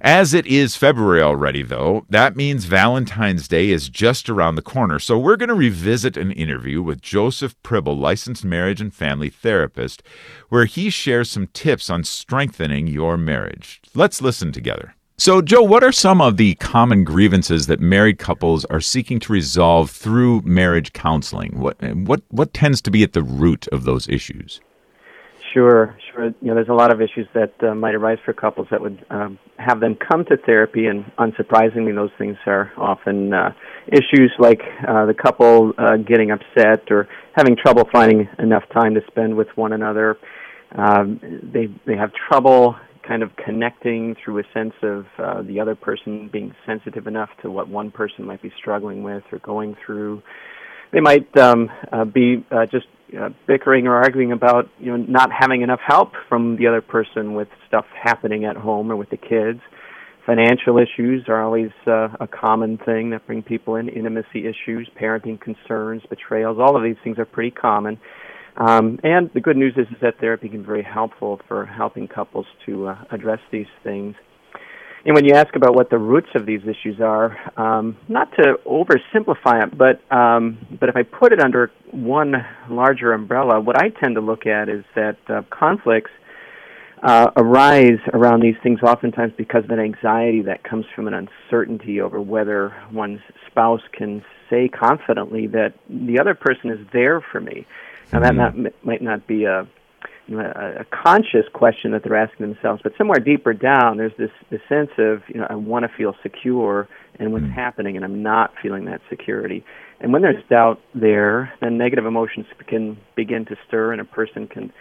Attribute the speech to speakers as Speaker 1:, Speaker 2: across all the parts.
Speaker 1: As it is February already, though, that means Valentine's Day is just around the corner. So we're going to revisit an interview with Joseph Pribyl, licensed marriage and family therapist, where he shares some tips on strengthening your marriage. Let's listen together. So, Joe, what are some of the common grievances that married couples are seeking to resolve through marriage counseling? What what what tends to be at the root of those issues?
Speaker 2: Sure, sure. You know, there's a lot of issues that uh, might arise for couples that would um, have them come to therapy, and unsurprisingly, those things are often uh, issues like uh, the couple uh, getting upset or having trouble finding enough time to spend with one another. Um, they they have trouble kind of connecting through a sense of uh, the other person being sensitive enough to what one person might be struggling with or going through. They might um, uh, be uh, just uh, bickering or arguing about you know not having enough help from the other person with stuff happening at home or with the kids. Financial issues are always uh, a common thing that bring people in. Intimacy issues, parenting concerns, betrayals, all of these things are pretty common. Um, and the good news is, is that therapy can be very helpful for helping couples to uh, address these things. And when you ask about what the roots of these issues are, um, not to oversimplify it, but um, but if I put it under one larger umbrella, what I tend to look at is that uh, conflicts uh, arise around these things oftentimes because of an anxiety that comes from an uncertainty over whether one's spouse can say confidently that the other person is there for me now, that mm-hmm. not, might not be a, a, a conscious question that they're asking themselves, but somewhere deeper down, there's this, this sense of, you know, I want to feel secure in what's mm-hmm. happening, and I'm not feeling that security. And when there's doubt there, then negative emotions can begin to stir, and a person can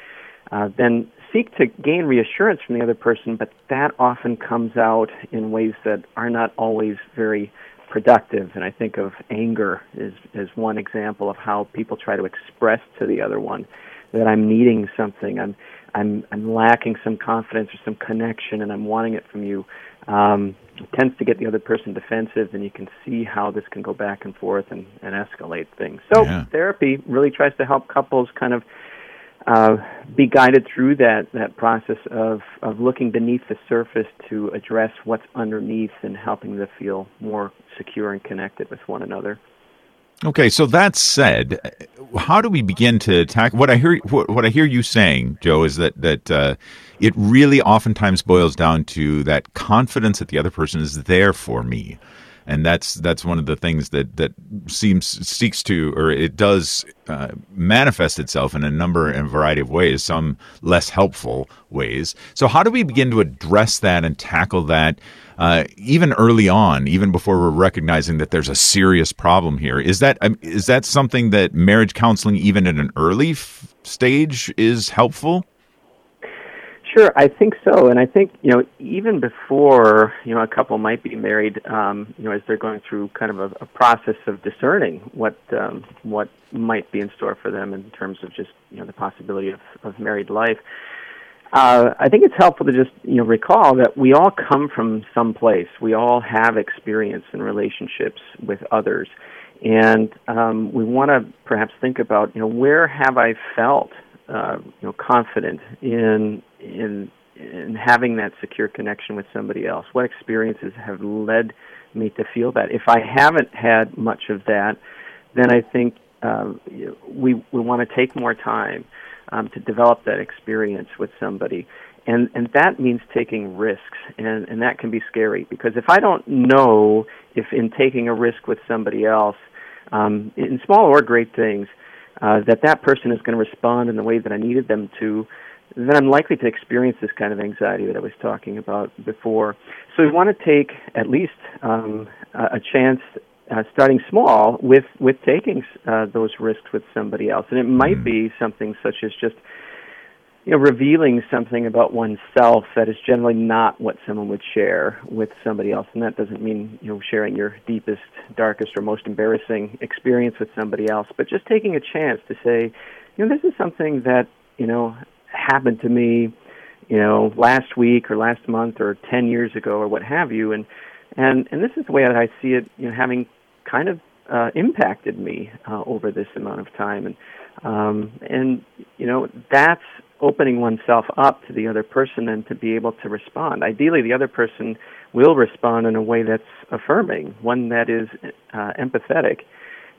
Speaker 2: uh, then seek to gain reassurance from the other person, but that often comes out in ways that are not always very productive. And I think of anger as, as one example of how people try to express to the other one that I'm needing something, I'm, I'm, I'm lacking some confidence or some connection, and I'm wanting it from you. Um, it tends to get the other person defensive, and you can see how this can go back and forth and, and escalate things. So, yeah. therapy really tries to help couples kind of uh, be guided through that that process of of looking beneath the surface to address what's underneath and helping them feel more secure and connected with one another.
Speaker 1: Okay, so that said, how do we begin to attack what I hear? What, what I hear you saying, Joe, is that that uh, it really oftentimes boils down to that confidence that the other person is there for me and that's that's one of the things that that seems seeks to or it does uh, manifest itself in a number and variety of ways some less helpful ways. So how do we begin to address that and tackle that uh, even early on even before we're recognizing that there's a serious problem here? Is that um, is that something that marriage counseling even at an early f- stage is helpful
Speaker 2: Sure, I think so, and I think you know even before you know a couple might be married, um, you know as they're going through kind of a, a process of discerning what um, what might be in store for them in terms of just you know the possibility of, of married life. Uh, I think it's helpful to just you know recall that we all come from some place. We all have experience in relationships with others, and um, we want to perhaps think about you know where have I felt uh, you know confident in in in having that secure connection with somebody else? What experiences have led me to feel that? If I haven't had much of that, then I think um, we we want to take more time um, to develop that experience with somebody. And, and that means taking risks, and, and that can be scary because if I don't know if in taking a risk with somebody else, um, in small or great things, uh, that that person is going to respond in the way that I needed them to, then I'm likely to experience this kind of anxiety that I was talking about before. So we want to take at least um, a chance, uh, starting small, with with taking uh, those risks with somebody else, and it might mm. be something such as just you know revealing something about oneself that is generally not what someone would share with somebody else, and that doesn't mean you know sharing your deepest, darkest, or most embarrassing experience with somebody else, but just taking a chance to say, you know, this is something that you know happened to me, you know, last week or last month or 10 years ago or what have you. And, and, and this is the way that I see it, you know, having kind of uh, impacted me uh, over this amount of time. And, um, and, you know, that's opening oneself up to the other person and to be able to respond. Ideally, the other person will respond in a way that's affirming, one that is uh, empathetic,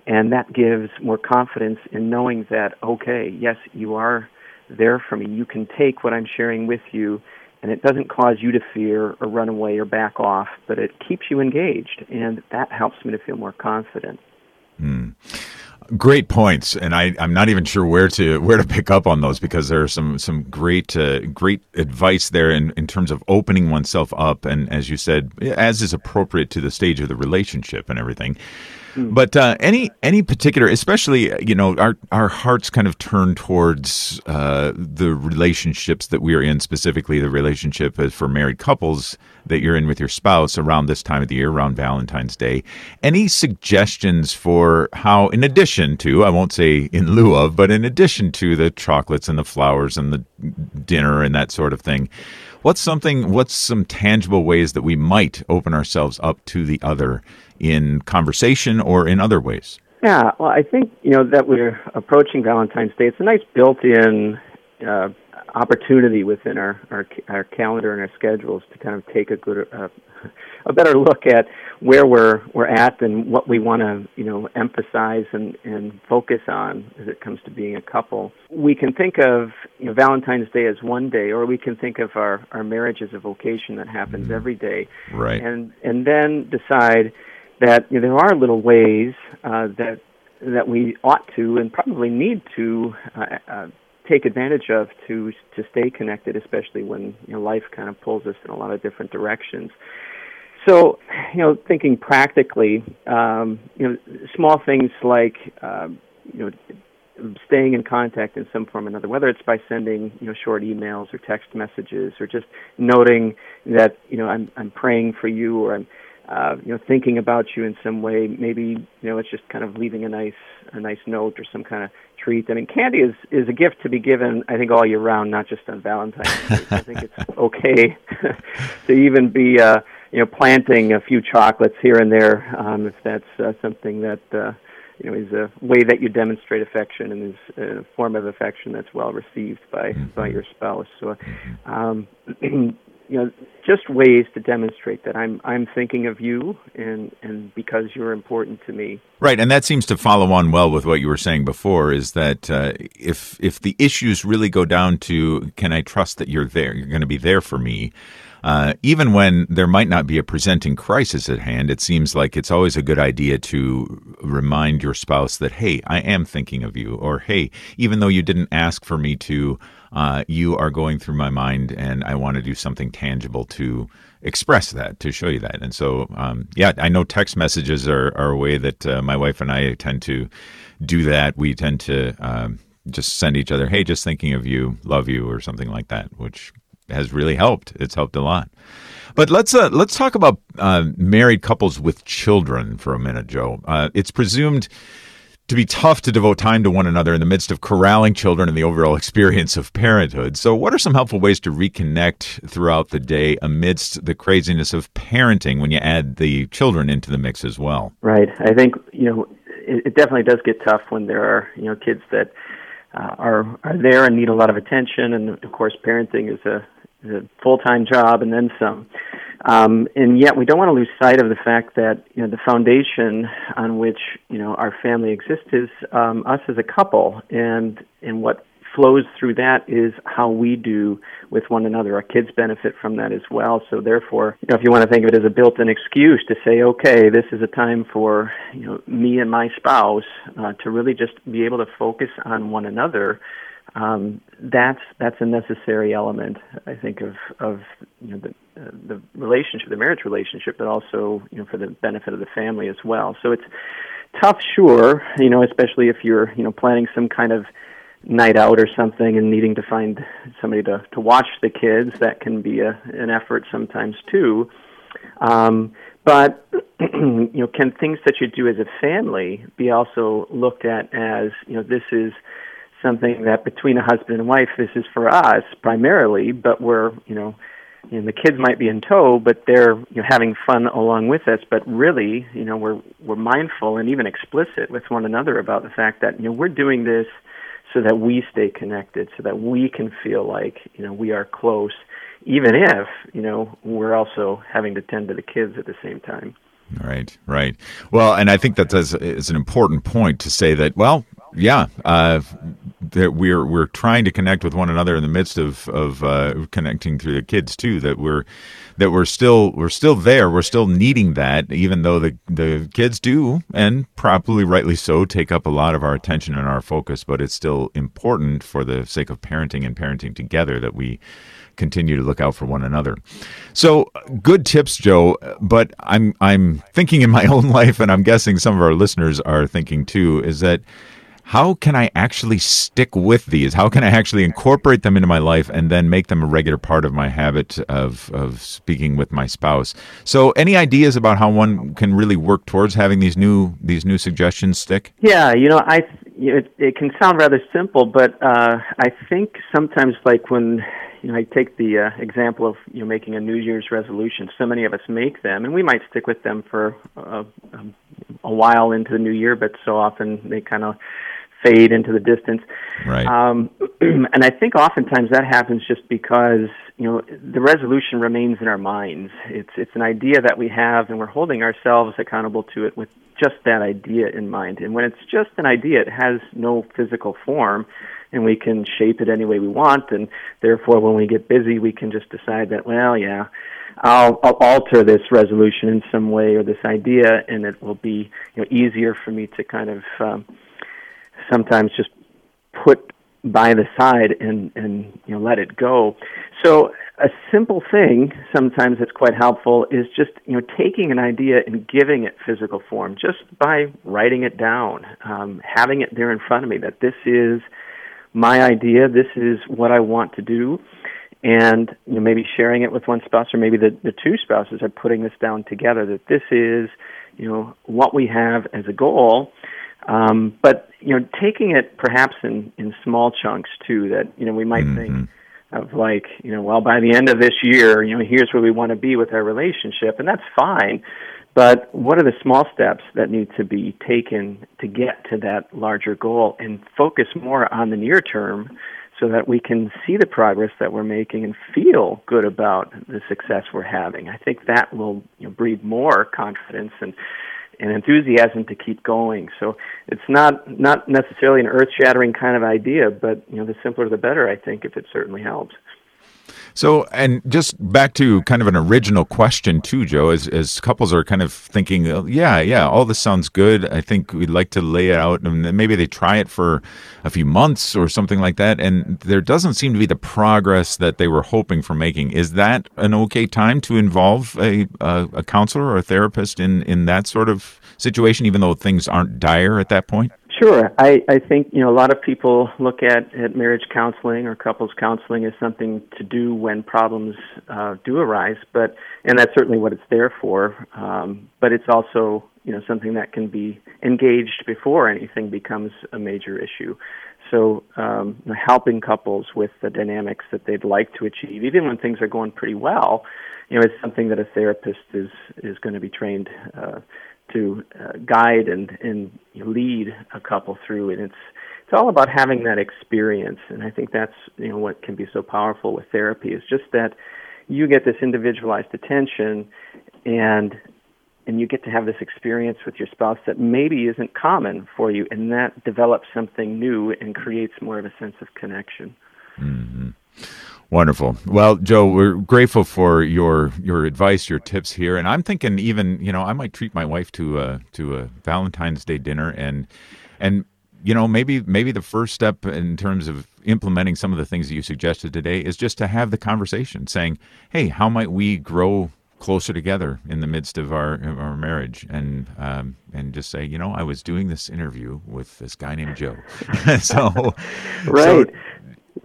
Speaker 2: and that gives more confidence in knowing that okay, yes, you are there for me. You can take what I'm sharing with you, and it doesn't cause you to fear or run away or back off, but it keeps you engaged, and that helps me to feel more confident.
Speaker 1: Mm. Great points, and I, am not even sure where to where to pick up on those because there are some some great uh, great advice there in, in terms of opening oneself up, and as you said, as is appropriate to the stage of the relationship and everything. Hmm. But uh, any any particular, especially you know, our our hearts kind of turn towards uh, the relationships that we are in, specifically the relationship for married couples that you're in with your spouse around this time of the year, around Valentine's Day. Any suggestions for how, in addition to, I won't say in lieu of, but in addition to the chocolates and the flowers and the dinner and that sort of thing, what's something? What's some tangible ways that we might open ourselves up to the other? In conversation or in other ways?
Speaker 2: Yeah, well, I think you know that we're approaching Valentine's Day. It's a nice built-in uh, opportunity within our, our our calendar and our schedules to kind of take a good uh, a better look at where we're we're at and what we want to you know emphasize and and focus on as it comes to being a couple. We can think of you know Valentine's Day as one day, or we can think of our our marriage as a vocation that happens mm-hmm. every day,
Speaker 1: right?
Speaker 2: And and then decide that you know, there are little ways uh, that that we ought to and probably need to uh, uh, take advantage of to to stay connected, especially when you know, life kind of pulls us in a lot of different directions. So, you know, thinking practically, um, you know, small things like uh, you know staying in contact in some form or another, whether it's by sending you know short emails or text messages or just noting that you know I'm I'm praying for you or I'm uh, you know, thinking about you in some way. Maybe you know, it's just kind of leaving a nice a nice note or some kind of treat. I mean, candy is is a gift to be given. I think all year round, not just on Valentine's Day. I think it's okay to even be uh, you know planting a few chocolates here and there um, if that's uh, something that. Uh, you know, is a way that you demonstrate affection and is a form of affection that's well received by by your spouse. So, um, you know, just ways to demonstrate that I'm I'm thinking of you and and because you're important to me.
Speaker 1: Right, and that seems to follow on well with what you were saying before. Is that uh, if if the issues really go down to can I trust that you're there, you're going to be there for me. Uh, even when there might not be a presenting crisis at hand, it seems like it's always a good idea to remind your spouse that, hey, I am thinking of you, or hey, even though you didn't ask for me to, uh, you are going through my mind, and I want to do something tangible to express that, to show you that. And so, um, yeah, I know text messages are, are a way that uh, my wife and I tend to do that. We tend to um, just send each other, hey, just thinking of you, love you, or something like that, which has really helped. It's helped a lot. But let's uh, let's talk about uh, married couples with children for a minute, Joe. Uh, it's presumed to be tough to devote time to one another in the midst of corralling children and the overall experience of parenthood. So, what are some helpful ways to reconnect throughout the day amidst the craziness of parenting when you add the children into the mix as well?
Speaker 2: Right. I think, you know, it, it definitely does get tough when there are, you know, kids that uh, are are there and need a lot of attention and of course parenting is a, is a full-time job and then some. Um, and yet, we don't want to lose sight of the fact that you know the foundation on which you know our family exists is um, us as a couple, and and what flows through that is how we do with one another. Our kids benefit from that as well. So therefore, you know, if you want to think of it as a built-in excuse to say, okay, this is a time for you know me and my spouse uh, to really just be able to focus on one another um, that's that's a necessary element, I think, of of you know, the uh, the relationship, the marriage relationship, but also you know for the benefit of the family as well. So it's tough, sure, you know, especially if you're you know planning some kind of night out or something and needing to find somebody to to watch the kids. That can be a an effort sometimes too. Um, but you know, can things that you do as a family be also looked at as you know this is something that between a husband and wife, this is for us primarily, but we're, you know, and the kids might be in tow, but they're you know, having fun along with us. But really, you know, we're we're mindful and even explicit with one another about the fact that you know we're doing this so that we stay connected, so that we can feel like you know we are close, even if you know we're also having to tend to the kids at the same time.
Speaker 1: Right, right. Well, and I think that is, is an important point to say that. Well, yeah, uh, that we're we're trying to connect with one another in the midst of of uh, connecting through the kids too. That we're that we're still we're still there. We're still needing that, even though the the kids do, and probably rightly so, take up a lot of our attention and our focus. But it's still important for the sake of parenting and parenting together that we continue to look out for one another. So, good tips, Joe. But I'm I'm thinking in my own life, and I'm guessing some of our listeners are thinking too, is that how can I actually stick with these? How can I actually incorporate them into my life and then make them a regular part of my habit of, of speaking with my spouse? So, any ideas about how one can really work towards having these new these new suggestions stick?
Speaker 2: Yeah, you know, I it, it can sound rather simple, but uh, I think sometimes, like when you know, I take the uh, example of you know making a New Year's resolution. So many of us make them, and we might stick with them for uh, a while into the new year, but so often they kind of fade into the distance.
Speaker 1: Right.
Speaker 2: Um, and I think oftentimes that happens just because you know the resolution remains in our minds. It's it's an idea that we have, and we're holding ourselves accountable to it with just that idea in mind. And when it's just an idea, it has no physical form, and we can shape it any way we want. And therefore, when we get busy, we can just decide that well, yeah. I'll, I'll alter this resolution in some way or this idea, and it will be you know, easier for me to kind of um, sometimes just put by the side and and you know let it go. So a simple thing sometimes that's quite helpful is just you know taking an idea and giving it physical form just by writing it down, um, having it there in front of me that this is my idea, this is what I want to do, and you know maybe sharing it with one spouse or maybe the the two spouses are putting this down together that this is you know what we have as a goal um, but you know, taking it perhaps in in small chunks too. That you know we might mm-hmm. think of like you know, well, by the end of this year, you know, here's where we want to be with our relationship, and that's fine. But what are the small steps that need to be taken to get to that larger goal and focus more on the near term so that we can see the progress that we're making and feel good about the success we're having. I think that will you know, breed more confidence and and enthusiasm to keep going. So it's not not necessarily an earth-shattering kind of idea, but you know, the simpler the better. I think if it certainly helps.
Speaker 1: So, and just back to kind of an original question too, Joe, as, as couples are kind of thinking, oh, yeah, yeah, all this sounds good. I think we'd like to lay it out and maybe they try it for a few months or something like that. And there doesn't seem to be the progress that they were hoping for making. Is that an okay time to involve a, a, a counselor or a therapist in, in that sort of situation, even though things aren't dire at that point?
Speaker 2: Sure. I, I think, you know, a lot of people look at, at marriage counseling or couples counseling as something to do when problems uh, do arise, but, and that's certainly what it's there for. Um, but it's also, you know, something that can be engaged before anything becomes a major issue. So, um, helping couples with the dynamics that they'd like to achieve, even when things are going pretty well, you know, is something that a therapist is is going to be trained uh, to uh, guide and and lead a couple through. And it's it's all about having that experience. And i think that's you know what can be so powerful with therapy is just that you get this individualized attention and and you get to have this experience with your spouse that maybe isn't common for you. And that develops something new and creates more of a sense of connection.
Speaker 1: Mm-hmm. Wonderful. Well, Joe, we're grateful for your your advice, your tips here, and I'm thinking even you know I might treat my wife to a to a Valentine's Day dinner, and and you know maybe maybe the first step in terms of implementing some of the things that you suggested today is just to have the conversation, saying, "Hey, how might we grow closer together in the midst of our our marriage? And um, and just say you know I was doing this interview with this guy named Joe. So
Speaker 2: right. so,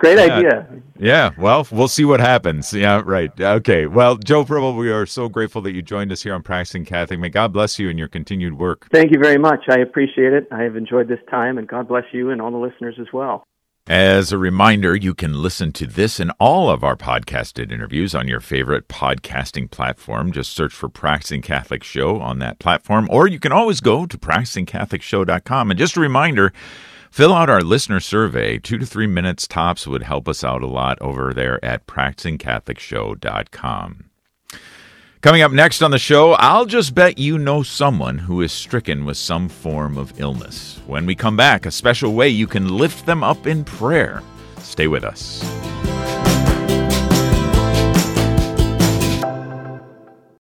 Speaker 2: Great yeah. idea.
Speaker 1: Yeah. Well, we'll see what happens. Yeah. Right. Okay. Well, Joe Pribyl, we are so grateful that you joined us here on Practicing Catholic. May God bless you in your continued work.
Speaker 2: Thank you very much. I appreciate it. I have enjoyed this time, and God bless you and all the listeners as well.
Speaker 1: As a reminder, you can listen to this and all of our podcasted interviews on your favorite podcasting platform. Just search for Practicing Catholic Show on that platform, or you can always go to practicingcatholicshow.com. And just a reminder, Fill out our listener survey. Two to three minutes tops would help us out a lot over there at practicingcatholicshow.com. Coming up next on the show, I'll just bet you know someone who is stricken with some form of illness. When we come back, a special way you can lift them up in prayer. Stay with us.